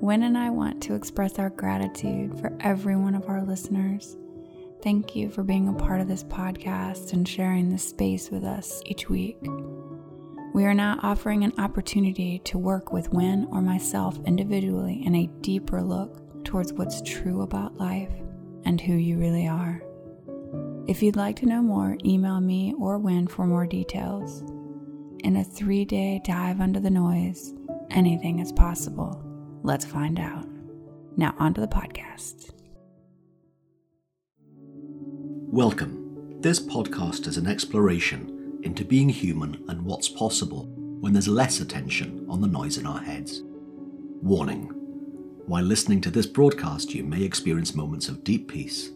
Wyn and I want to express our gratitude for every one of our listeners. Thank you for being a part of this podcast and sharing this space with us each week. We are now offering an opportunity to work with Wyn or myself individually in a deeper look towards what's true about life and who you really are. If you'd like to know more, email me or Wyn for more details. In a three day dive under the noise, anything is possible. Let's find out. Now, on to the podcast. Welcome. This podcast is an exploration into being human and what's possible when there's less attention on the noise in our heads. Warning While listening to this broadcast, you may experience moments of deep peace,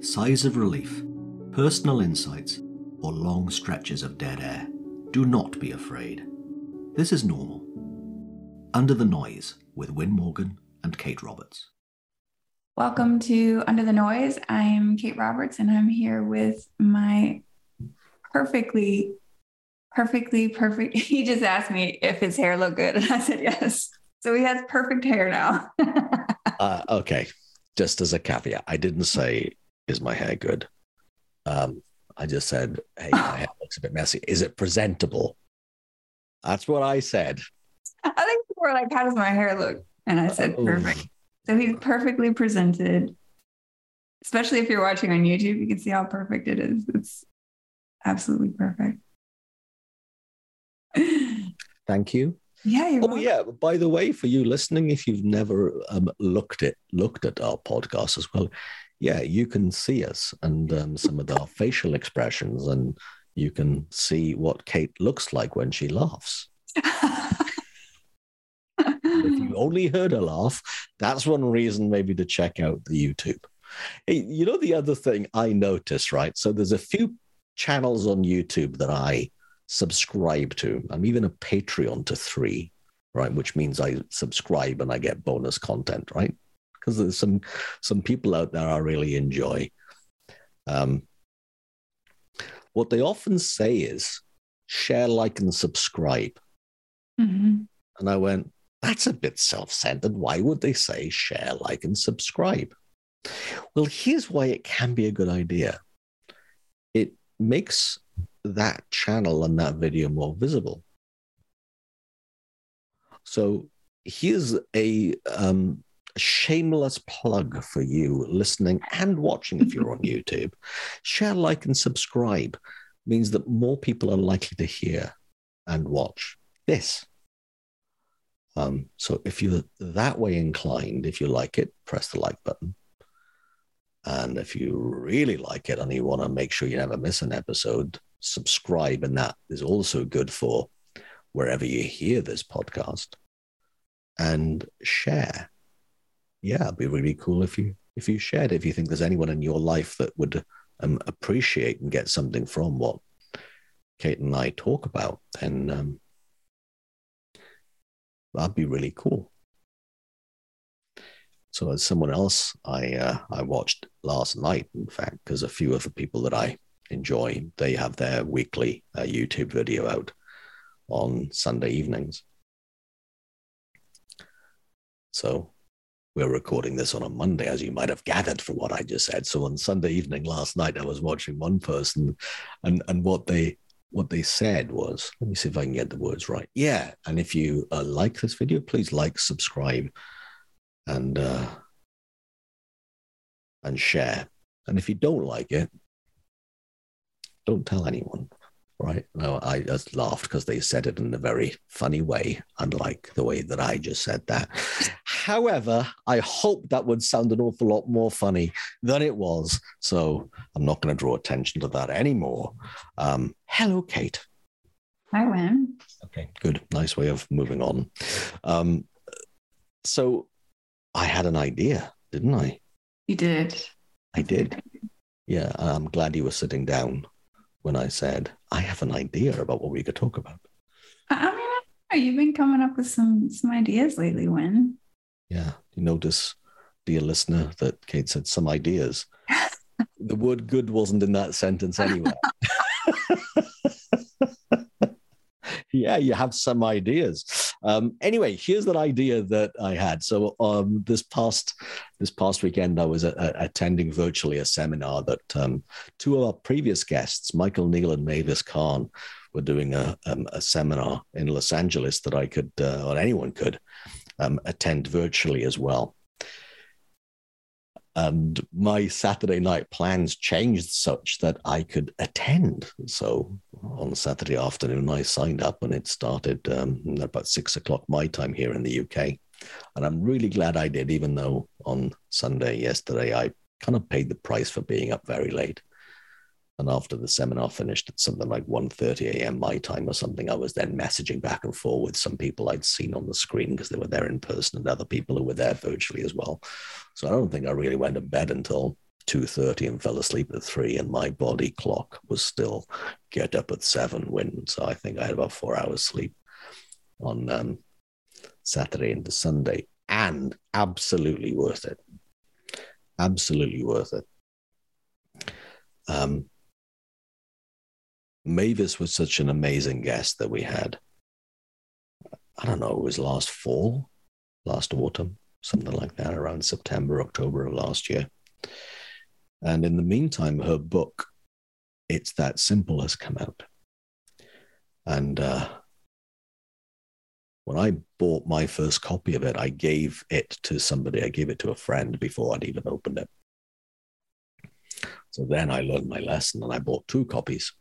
sighs of relief, personal insights, or long stretches of dead air. Do not be afraid. This is normal. Under the Noise with Wyn Morgan and Kate Roberts. Welcome to Under the Noise. I'm Kate Roberts and I'm here with my perfectly, perfectly perfect. He just asked me if his hair looked good and I said yes. So he has perfect hair now. uh, okay. Just as a caveat, I didn't say, is my hair good? Um, I just said, hey, my hair looks a bit messy. Is it presentable? That's what I said. I think people were like, how does my hair look? And I said, perfect. So he's perfectly presented. Especially if you're watching on YouTube, you can see how perfect it is. It's absolutely perfect. Thank you. Yeah. oh, welcome. yeah. By the way, for you listening, if you've never um, looked at looked at our podcast as well, yeah, you can see us and um, some of our facial expressions, and you can see what Kate looks like when she laughs. only heard her laugh, that's one reason maybe to check out the YouTube. Hey, you know the other thing I notice, right? So there's a few channels on YouTube that I subscribe to. I'm even a Patreon to three, right? Which means I subscribe and I get bonus content, right? because there's some some people out there I really enjoy. Um, what they often say is share, like, and subscribe. Mm-hmm. And I went, that's a bit self centered. Why would they say share, like, and subscribe? Well, here's why it can be a good idea it makes that channel and that video more visible. So here's a um, shameless plug for you listening and watching if you're on YouTube. Share, like, and subscribe means that more people are likely to hear and watch this. Um, so if you're that way inclined, if you like it, press the like button. And if you really like it and you want to make sure you never miss an episode, subscribe. And that is also good for wherever you hear this podcast. And share yeah, it'd be really cool if you if you shared. If you think there's anyone in your life that would um, appreciate and get something from what Kate and I talk about, then um, that'd be really cool. So, as someone else, I uh, I watched last night, in fact, because a few of the people that I enjoy, they have their weekly uh, YouTube video out on Sunday evenings. So we're recording this on a Monday, as you might have gathered from what I just said. So on Sunday evening last night, I was watching one person, and and what they what they said was, let me see if I can get the words right. Yeah, and if you uh, like this video, please like, subscribe, and uh, and share. And if you don't like it, don't tell anyone right? No, I just laughed because they said it in a very funny way, unlike the way that I just said that. However, I hope that would sound an awful lot more funny than it was. So I'm not going to draw attention to that anymore. Um, hello, Kate. Hi, Wyn. Okay, good. Nice way of moving on. Um, so I had an idea, didn't I? You did. I did. Yeah, I'm glad you were sitting down when I said, I have an idea about what we could talk about. I mean, I you've been coming up with some some ideas lately, Wyn. Yeah. You notice, dear listener, that Kate said some ideas. the word good wasn't in that sentence anyway. yeah, you have some ideas. Um, anyway, here's an idea that I had. So um, this past this past weekend, I was a, a, attending virtually a seminar that um, two of our previous guests, Michael Neill and Mavis Karn, were doing a, um, a seminar in Los Angeles that I could, uh, or anyone could, um, attend virtually as well and my Saturday night plans changed such that I could attend. So on Saturday afternoon, I signed up and it started um, about six o'clock my time here in the UK. And I'm really glad I did, even though on Sunday yesterday I kind of paid the price for being up very late. And after the seminar finished at something like 1.30 a.m. my time or something, I was then messaging back and forth with some people I'd seen on the screen because they were there in person and other people who were there virtually as well. So I don't think I really went to bed until 2.30 and fell asleep at 3 and my body clock was still get up at 7 when so i think i had about four hours sleep on um, saturday into sunday and absolutely worth it absolutely worth it um, Mavis was such an amazing guest that we had. I don't know, it was last fall, last autumn, something like that, around September, October of last year. And in the meantime, her book, It's That Simple, has come out. And uh, when I bought my first copy of it, I gave it to somebody, I gave it to a friend before I'd even opened it. So then I learned my lesson and I bought two copies.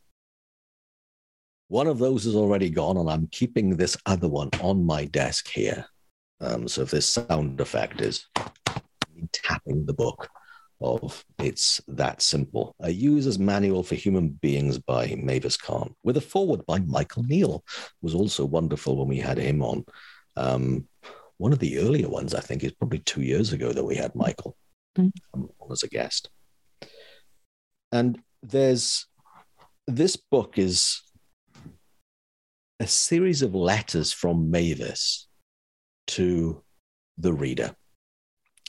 One of those is already gone, and I'm keeping this other one on my desk here. Um, so if this sound effect is tapping the book of It's That Simple, a user's manual for human beings by Mavis Karn, with a foreword by Michael Neill, was also wonderful when we had him on. Um, one of the earlier ones, I think, is probably two years ago that we had Michael mm. um, as a guest. And there's this book is a series of letters from Mavis to the reader.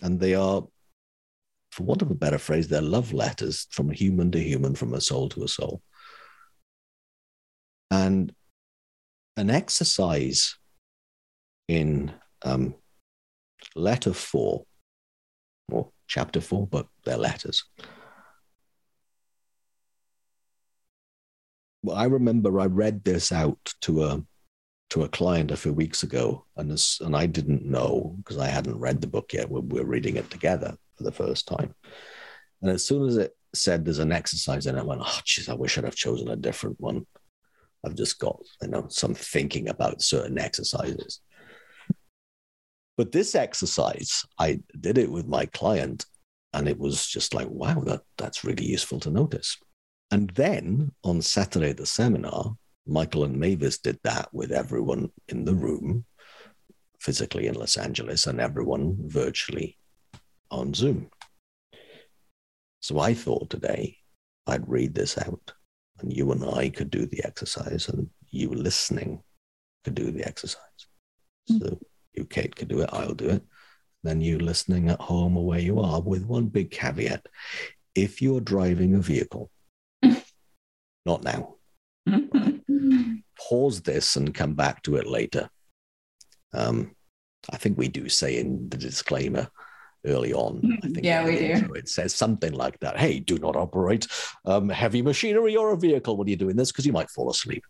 And they are, for want of a better phrase, they're love letters from human to human, from a soul to a soul. And an exercise in um, letter four, or chapter four, but they're letters, Well, I remember I read this out to a to a client a few weeks ago, and this, and I didn't know because I hadn't read the book yet. We're, we're reading it together for the first time, and as soon as it said there's an exercise in it, I went, "Oh, jeez, I wish I'd have chosen a different one." I've just got you know some thinking about certain exercises. But this exercise, I did it with my client, and it was just like, wow, that that's really useful to notice. And then on Saturday at the seminar, Michael and Mavis did that with everyone in the room, physically in Los Angeles, and everyone virtually on Zoom. So I thought today I'd read this out, and you and I could do the exercise, and you listening could do the exercise. Mm-hmm. So you, Kate, could do it, I'll do it. Then you listening at home or where you are, with one big caveat. If you're driving a vehicle, not now. Pause this and come back to it later. Um, I think we do say in the disclaimer early on. I think yeah, we do. It says something like that. Hey, do not operate um, heavy machinery or a vehicle when you're doing this because you might fall asleep.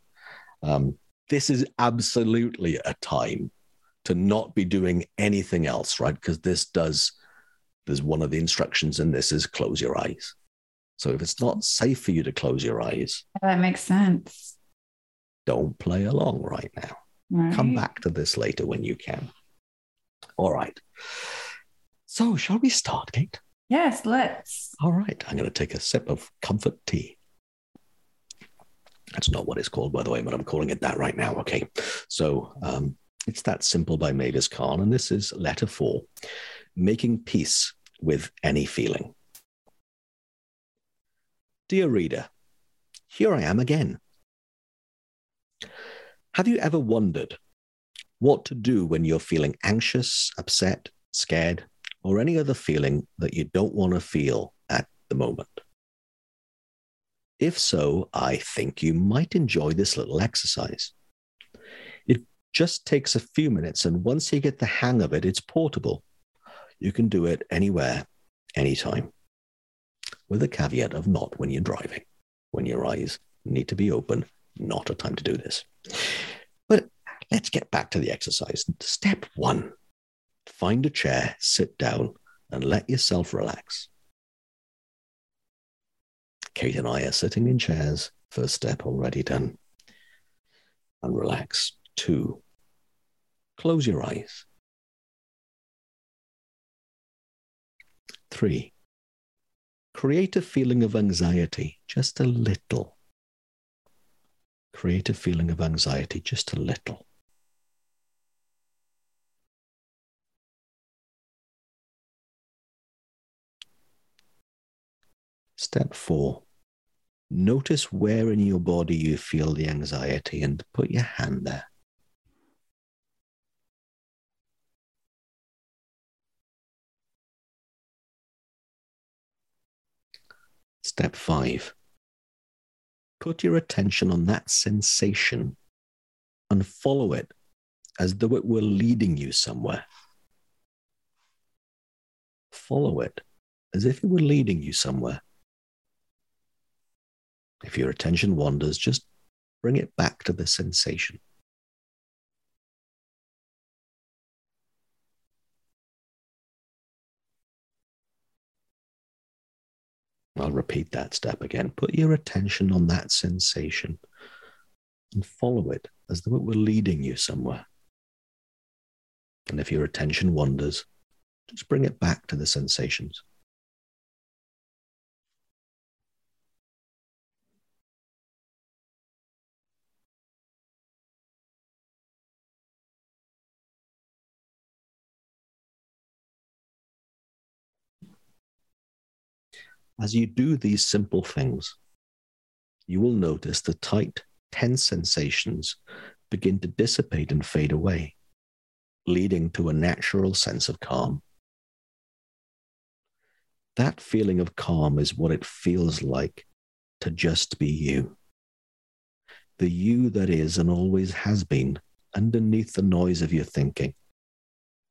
Um, this is absolutely a time to not be doing anything else, right? Because this does, there's one of the instructions in this is close your eyes. So if it's not safe for you to close your eyes, that makes sense. Don't play along right now. Right. Come back to this later when you can. All right. So, shall we start, Kate? Yes, let's. All right. I'm going to take a sip of comfort tea. That's not what it's called, by the way, but I'm calling it that right now. Okay. So, um, it's that simple by Mavis Karn, and this is letter four making peace with any feeling. Dear reader, here I am again. Have you ever wondered what to do when you're feeling anxious, upset, scared, or any other feeling that you don't want to feel at the moment? If so, I think you might enjoy this little exercise. It just takes a few minutes. And once you get the hang of it, it's portable. You can do it anywhere, anytime, with the caveat of not when you're driving, when your eyes need to be open, not a time to do this. But let's get back to the exercise. Step one find a chair, sit down, and let yourself relax. Kate and I are sitting in chairs. First step already done. And relax. Two, close your eyes. Three, create a feeling of anxiety, just a little. Create a feeling of anxiety, just a little. Step four, notice where in your body you feel the anxiety and put your hand there. Step five, put your attention on that sensation and follow it as though it were leading you somewhere. Follow it as if it were leading you somewhere. If your attention wanders, just bring it back to the sensation. I'll repeat that step again. Put your attention on that sensation and follow it as though it were leading you somewhere. And if your attention wanders, just bring it back to the sensations. As you do these simple things, you will notice the tight, tense sensations begin to dissipate and fade away, leading to a natural sense of calm. That feeling of calm is what it feels like to just be you. The you that is and always has been underneath the noise of your thinking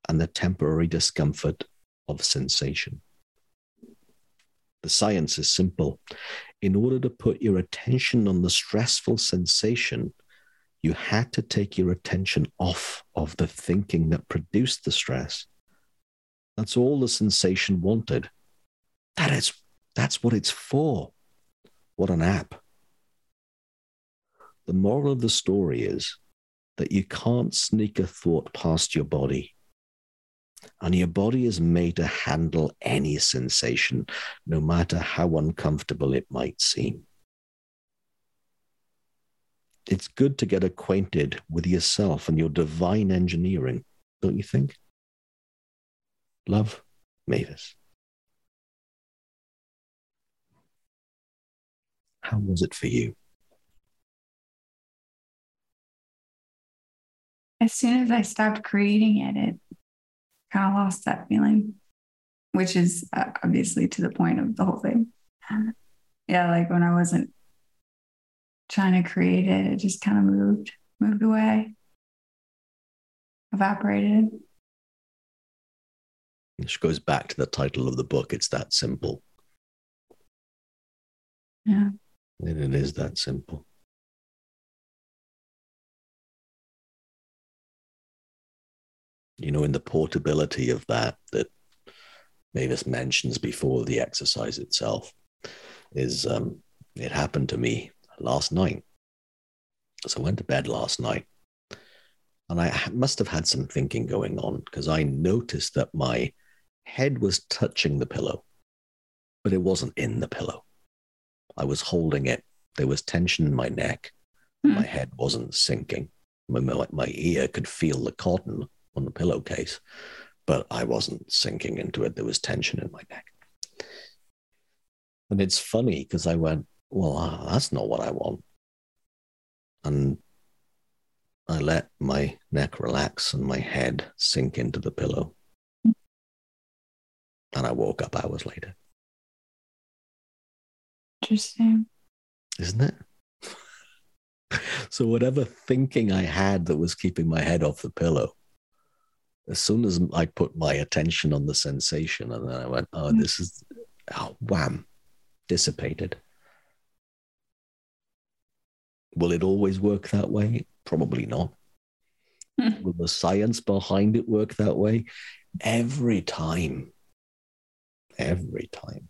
and the temporary discomfort of sensation. The science is simple. In order to put your attention on the stressful sensation, you had to take your attention off of the thinking that produced the stress. That's all the sensation wanted. That is, that's what it's for. What an app. The moral of the story is that you can't sneak a thought past your body and your body is made to handle any sensation, no matter how uncomfortable it might seem. It's good to get acquainted with yourself and your divine engineering, don't you think? Love, Mavis. How was it for you? As soon as I stopped creating it, it kind of lost that feeling, which is uh, obviously to the point of the whole thing. Yeah, like when I wasn't trying to create it, it just kind of moved, moved away, evaporated. Which goes back to the title of the book. It's that simple. Yeah. And it is that simple. You know, in the portability of that that Mavis mentions before the exercise itself is um, it happened to me last night. So I went to bed last night and I must have had some thinking going on because I noticed that my head was touching the pillow, but it wasn't in the pillow. I was holding it. There was tension in my neck. Hmm. My head wasn't sinking. My, my, my ear could feel the cotton on the pillowcase, but I wasn't sinking into it. There was tension in my neck. And it's funny because I went, well, uh, that's not what I want. And I let my neck relax and my head sink into the pillow. And I woke up hours later. Interesting. Isn't it? So whatever thinking I had that was keeping my head off the pillow, as soon as I put my attention on the sensation, and then I went, "Oh, Mm. this is oh, wham, dissipated." Will it always work that way? Probably not. Hmm. Will the science behind it work that way? Every time. Every time.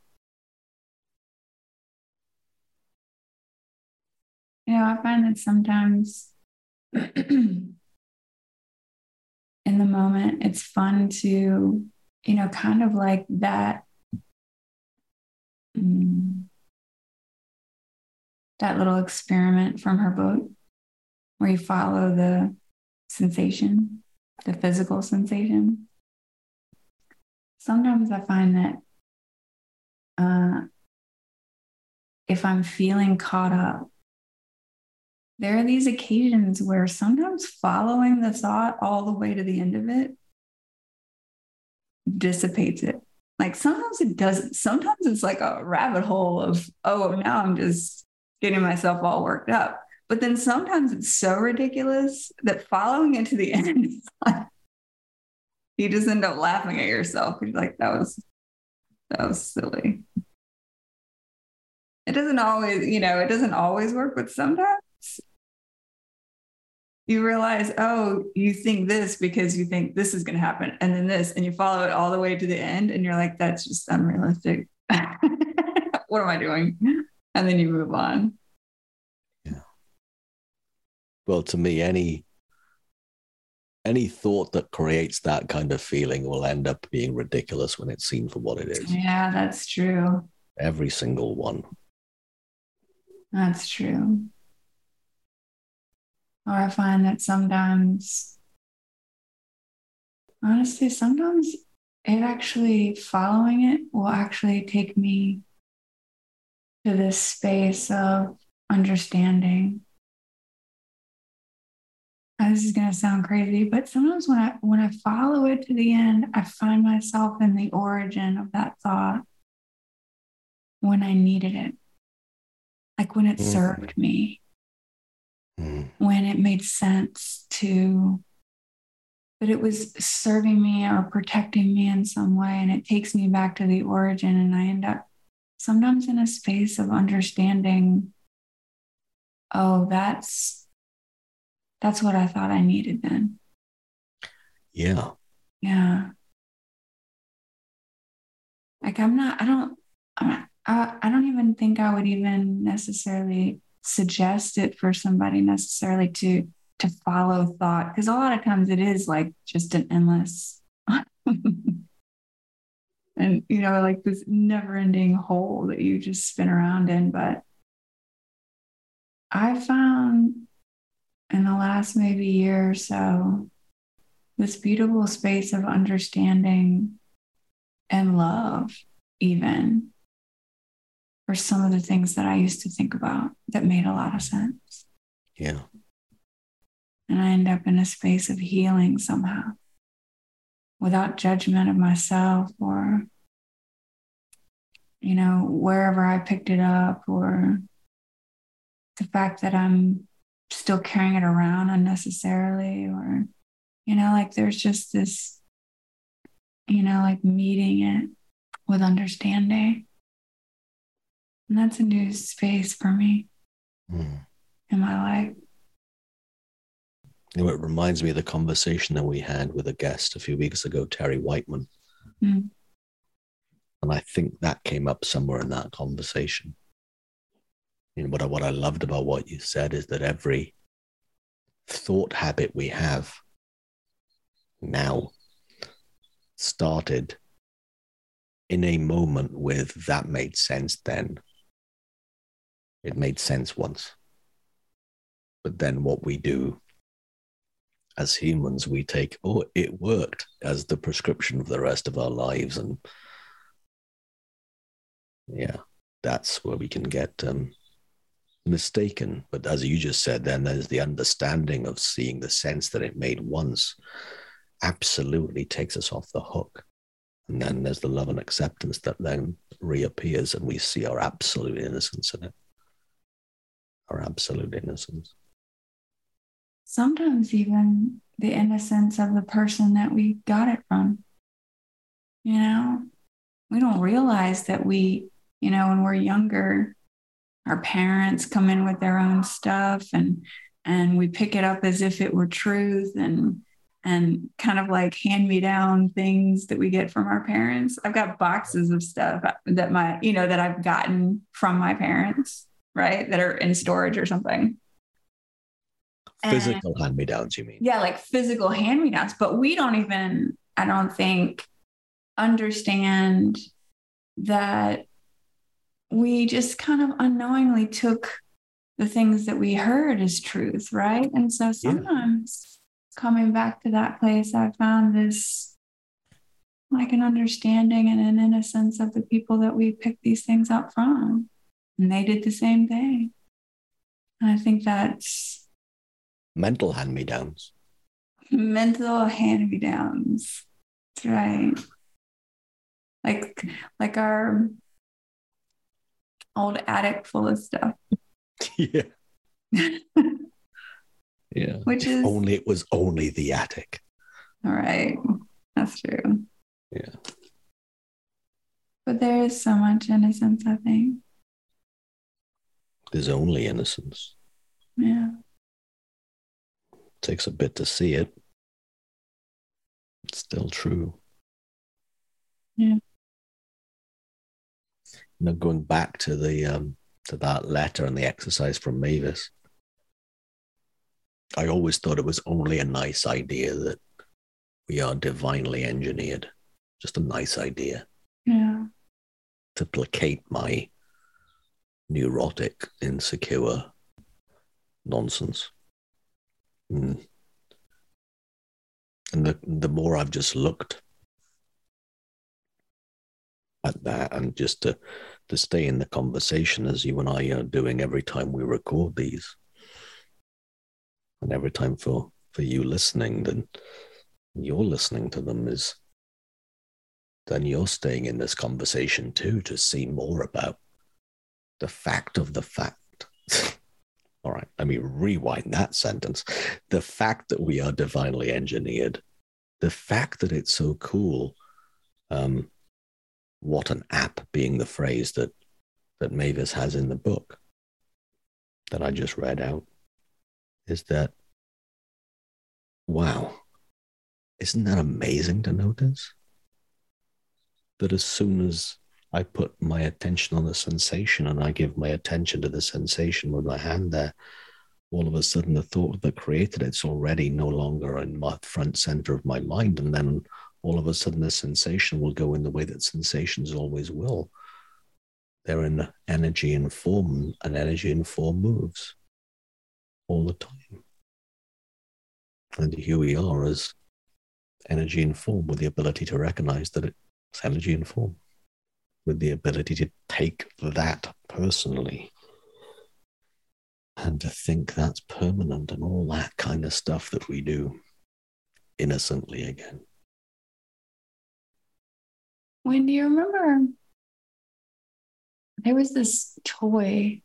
You know, I find that sometimes in the moment, it's fun to, you know, kind of like that. mm, that little experiment from her book where you follow the sensation, the physical sensation. Sometimes I find that uh, if I'm feeling caught up, there are these occasions where sometimes following the thought all the way to the end of it dissipates it. Like sometimes it doesn't. Sometimes it's like a rabbit hole of, oh, now I'm just getting myself all worked up. But then sometimes it's so ridiculous that following it to the end, you just end up laughing at yourself. You're like, that was, that was silly. It doesn't always, you know, it doesn't always work, but sometimes you realize, oh, you think this because you think this is going to happen, and then this, and you follow it all the way to the end, and you're like, that's just unrealistic. what am I doing? And then you move on. Yeah. Well, to me, any any thought that creates that kind of feeling will end up being ridiculous when it's seen for what it is. Yeah, that's true. Every single one. That's true. Or I find that sometimes, honestly, sometimes it actually, following it will actually take me to this space of understanding. And This is going to sound crazy, but sometimes when I when I follow it to the end, I find myself in the origin of that thought when I needed it like when it Mhm. served me, Mm. when it made sense to, but it was serving me or protecting me in some way. And it takes me back to the origin. And I end up sometimes in a space of understanding oh, that's. That's what I thought I needed then. Yeah. Yeah. Like I'm not, I don't, I'm not, I, I don't even think I would even necessarily suggest it for somebody necessarily to to follow thought because a lot of times it is like just an endless and you know like this never ending hole that you just spin around in but i found in the last maybe year or so this beautiful space of understanding and love even for some of the things that I used to think about that made a lot of sense. Yeah. And I end up in a space of healing somehow without judgment of myself or, you know, wherever I picked it up or the fact that I'm still carrying it around unnecessarily or, you know, like there's just this, you know, like meeting it with understanding. And that's a new space for me Mm. in my life. You know, it reminds me of the conversation that we had with a guest a few weeks ago, Terry Whiteman. Mm. And I think that came up somewhere in that conversation. You know, what I, what I loved about what you said is that every thought habit we have now started in a moment with that made sense then. It made sense once. But then what we do as humans, we take, oh, it worked as the prescription for the rest of our lives. And yeah, that's where we can get um, mistaken. But as you just said, then there's the understanding of seeing the sense that it made once absolutely takes us off the hook. And then there's the love and acceptance that then reappears, and we see our absolute innocence in it. Our absolute innocence. sometimes even the innocence of the person that we got it from. You know, we don't realize that we, you know, when we're younger, our parents come in with their own stuff and and we pick it up as if it were truth and and kind of like hand me down things that we get from our parents. I've got boxes of stuff that my, you know, that I've gotten from my parents, right? That are in storage or something. Physical hand me downs, you mean? Yeah, like physical hand me downs. But we don't even, I don't think, understand that we just kind of unknowingly took the things that we heard as truth, right? And so sometimes coming back to that place, I found this like an understanding and an innocence of the people that we picked these things up from. And they did the same thing. I think that's mental hand me downs. Mental hand me downs. That's right. Like like our old attic full of stuff. yeah. Yeah. Which is only it was only the attic. All right. That's true. Yeah. But there is so much innocence, I think. There's only innocence. Yeah. takes a bit to see it. It's still true. Yeah. Now going back to the um to that letter and the exercise from Mavis. I always thought it was only a nice idea that we are divinely engineered. Just a nice idea. Yeah. To placate my neurotic, insecure nonsense. Mm. And the, the more I've just looked at that and just to, to stay in the conversation as you and I are doing every time we record these, and every time for for you listening then you're listening to them is then you're staying in this conversation too to see more about the fact of the fact. All right let me rewind that sentence. The fact that we are divinely engineered. The fact that it's so cool. Um, what an app being the phrase that that mavis has in the book that i just read out is that, wow, isn't that amazing to notice? That as soon as I put my attention on the sensation and I give my attention to the sensation with my hand there, all of a sudden the thought that created it's already no longer in my front center of my mind. And then all of a sudden the sensation will go in the way that sensations always will. They're in energy and form, and energy and form moves all the time. And here we are as energy and form with the ability to recognize that it's energy and form, with the ability to take that personally and to think that's permanent and all that kind of stuff that we do innocently again. When do you remember there was this toy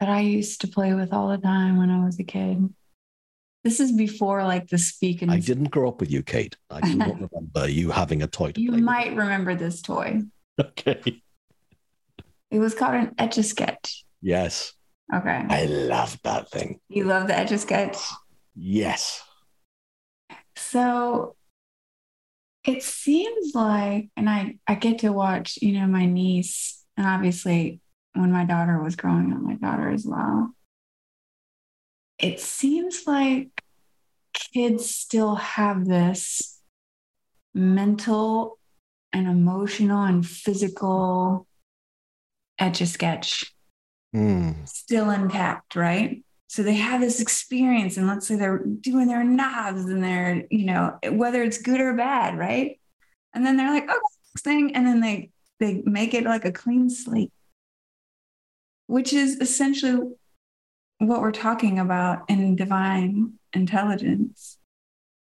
that I used to play with all the time when I was a kid. This is before like the speak and I didn't grow up with you, Kate. I do not remember you having a toy to you play. You might with. remember this toy. Okay. It was called an etch a sketch. Yes. Okay. I love that thing. You love the etch a sketch? Yes. So it seems like, and I, I get to watch, you know, my niece, and obviously when my daughter was growing up, my daughter as well. It seems like kids still have this mental and emotional and physical etch a sketch mm. still intact, right? So they have this experience, and let's say they're doing their knobs and they're, you know, whether it's good or bad, right? And then they're like, oh, thing, and then they they make it like a clean slate which is essentially what we're talking about in divine intelligence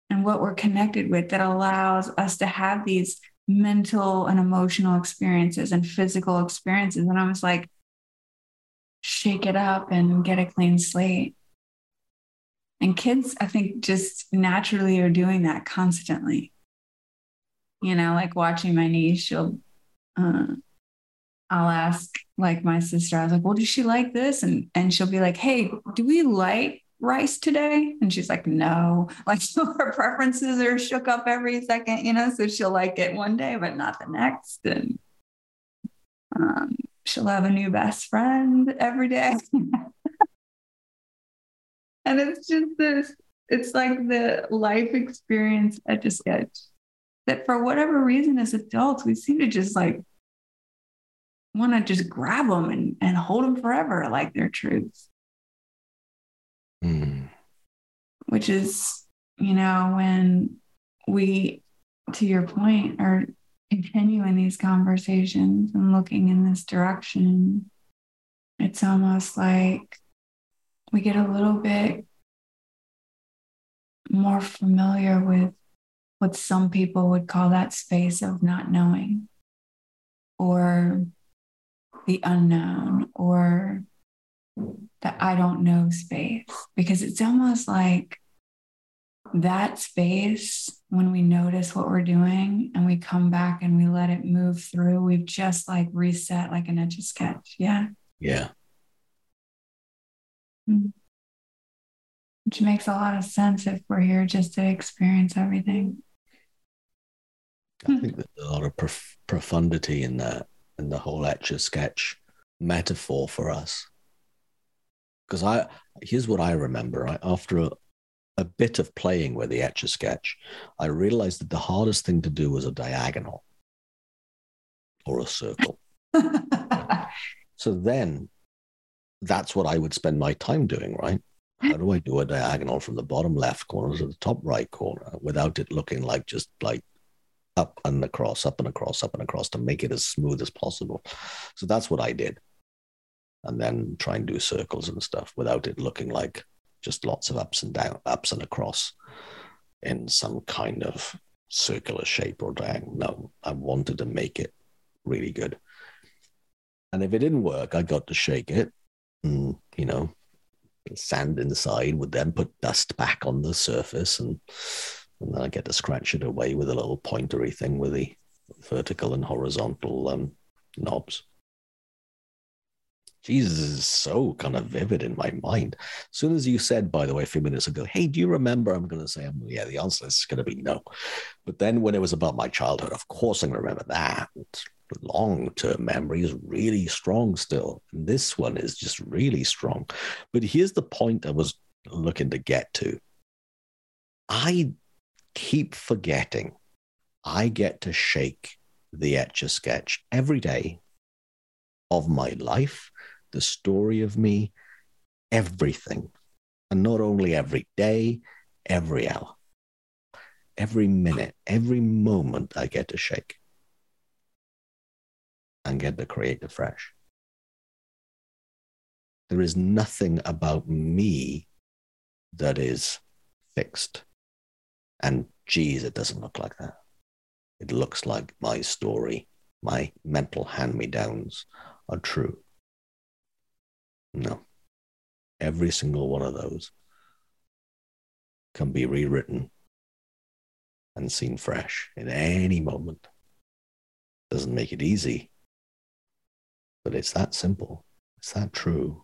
and what we're connected with that allows us to have these mental and emotional experiences and physical experiences. And I was like, shake it up and get a clean slate. And kids, I think, just naturally are doing that constantly. You know, like watching my niece, she'll, uh, I'll ask like my sister, I was like, well, does she like this? And and she'll be like, hey, do we like rice today? And she's like, no. Like so her preferences are shook up every second, you know. So she'll like it one day, but not the next. And um, she'll have a new best friend every day. and it's just this, it's like the life experience etch a sketch that for whatever reason as adults, we seem to just like want to just grab them and, and hold them forever like they're truths. Mm. Which is, you know, when we, to your point, are continuing these conversations and looking in this direction, it's almost like we get a little bit more familiar with what some people would call that space of not knowing or the unknown or the I don't know space. Because it's almost like that space when we notice what we're doing and we come back and we let it move through we've just like reset like an etch a sketch. Yeah. Yeah. Hmm. which makes a lot of sense if we're here just to experience everything. I think there's a lot of prof- profundity in that in the whole etch a sketch metaphor for us because i here's what i remember I, after a, a bit of playing with the etch a sketch i realized that the hardest thing to do was a diagonal or a circle. So then that's what i would spend my time doing right? How do i do a diagonal from the bottom left corner to the top right corner without it looking like just like up and across up and across up and across to make it as smooth as possible? So that's what i did and then try and do circles and stuff without it looking like just lots of ups and down, ups and across in some kind of circular shape or diagonal. No, I wanted to make it really good. And if it didn't work, I got to shake it and, you know, sand inside would then put dust back on the surface and, and then I get to scratch it away with a little pointery thing with the vertical and horizontal um, knobs. Jesus is so kind of vivid in my mind. As soon as you said, by the way, a few minutes ago, hey, do you remember? I'm going to say, mm, yeah, the answer is going to be no. But then when it was about my childhood, of course I'm going to remember that. Long term memory is really strong still. And this one is just really strong. But here's the point I was looking to get to I keep forgetting I get to shake the etch a sketch every day of my life the story of me, everything. And not only every day, every hour, every minute, every moment I get to shake and get to create afresh. There is nothing about me that is fixed. And geez, it doesn't look like that. It looks like my story, my mental hand me downs are true. No. Every single one of those can be rewritten and seen fresh in any moment. Doesn't make it easy, but it's that simple. It's that true.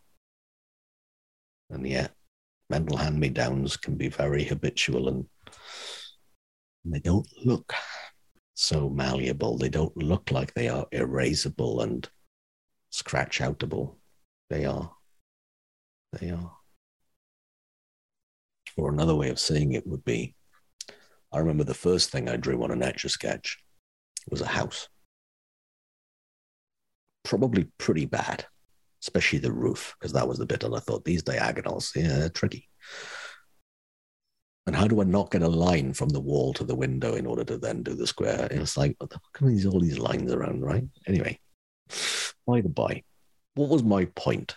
And yet, mental hand me downs can be very habitual and they don't look so malleable. They don't look like they are erasable and scratch outable. They are they are. Or another way of saying it would be I remember the first thing I drew on a a sketch was a house. Probably pretty bad, especially the roof, because that was the bit. And I thought these diagonals, yeah, they're tricky. And how do I not get a line from the wall to the window in order to then do the square? It's like, what the fuck are these, all these lines around, right? Anyway, by the by, what was my point?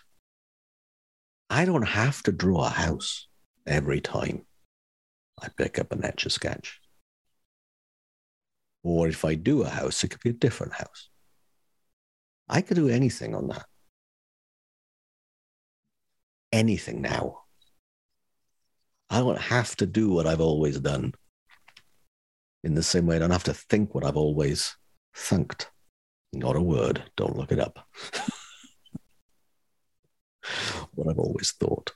I don't have to draw a house every time I pick up an etch a sketch. Or if I do a house, it could be a different house. I could do anything on that. Anything now. I don't have to do what I've always done. In the same way, I don't have to think what I've always thunked. Not a word. Don't look it up. what I've always thought.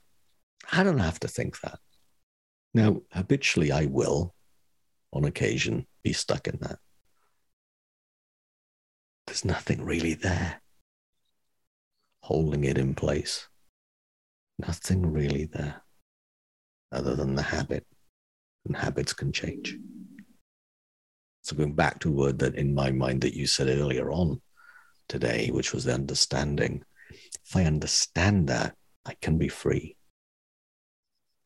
I don't have to think that. Now, habitually, I will, on occasion, be stuck in that. There's nothing really there holding it in place. Nothing really there other than the habit, and habits can change. So, going back to a word that in my mind that you said earlier on today, which was the understanding. If I understand that, I can be free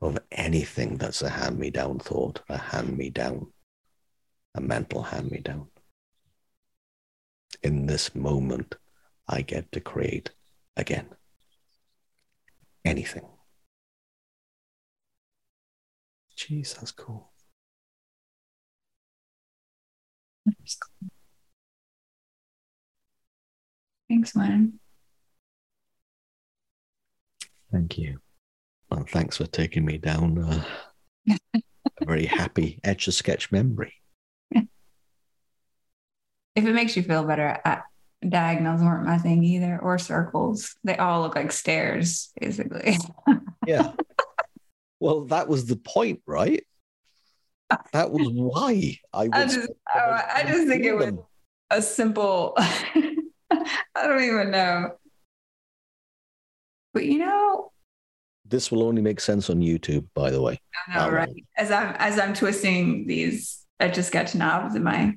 of anything that's a hand me down thought, a hand me down, a mental hand me down. In this moment, I get to create again anything. Jeez, that's cool. That's cool. Thanks, man. Thank you. Well, thanks for taking me down uh, a very happy etch a sketch memory. If it makes you feel better, I, diagonals weren't my thing either, or circles. They all look like stairs, basically. yeah. Well, that was the point, right? That was why I. I just, I, I just think it was a simple. I don't even know. But you know, this will only make sense on YouTube, by the way. I know, right? As I'm as I'm twisting these etch a sketch knobs in my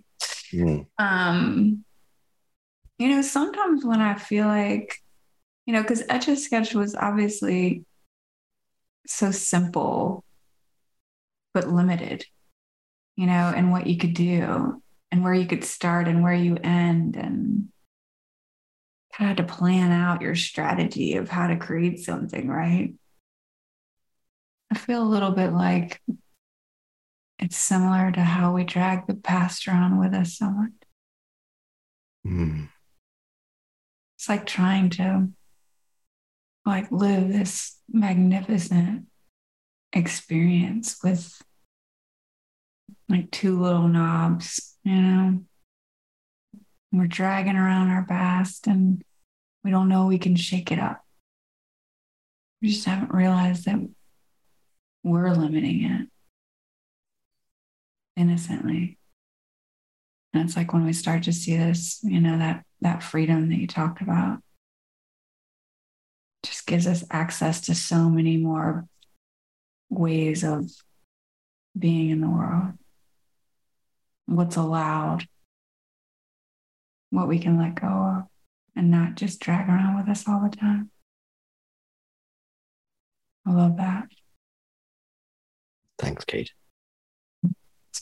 mm. um you know, sometimes when I feel like, you know, because etch a sketch was obviously so simple but limited, you know, and what you could do and where you could start and where you end and kind of had to plan out your strategy of how to create something, right? I feel a little bit like it's similar to how we drag the past around with us so much. Mm. It's like trying to like live this magnificent experience with like two little knobs, you know. We're dragging around our past and we don't know we can shake it up. We just haven't realized that we're limiting it innocently. And it's like when we start to see this, you know, that that freedom that you talked about just gives us access to so many more ways of being in the world. What's allowed, what we can let go of, and not just drag around with us all the time. I love that. Thanks, Kate. It's.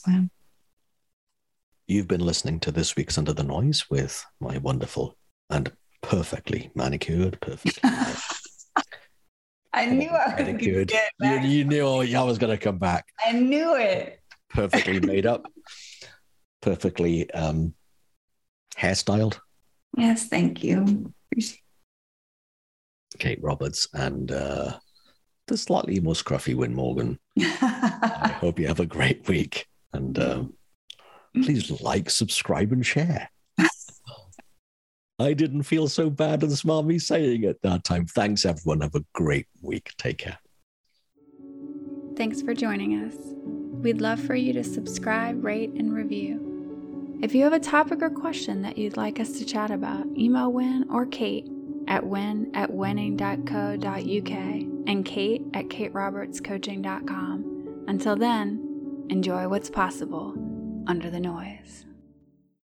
You've been listening to this week's Under the Noise with my wonderful and perfectly manicured, perfectly. I knew I was manicured. You, you knew I was going to come back. I knew it. Perfectly made up, perfectly um, hairstyled. Yes, thank you. Kate Roberts and uh, the slightly more scruffy Wyn Morgan. I hope you have a great week and um, please like, subscribe, and share. I didn't feel so bad and smarmy saying it that time. Thanks, everyone. Have a great week. Take care. Thanks for joining us. We'd love for you to subscribe, rate, and review. If you have a topic or question that you'd like us to chat about, email Win or Kate at wyn at wynning.co.uk and Kate at katerobertscoaching.com. Until then, enjoy what's possible under the noise.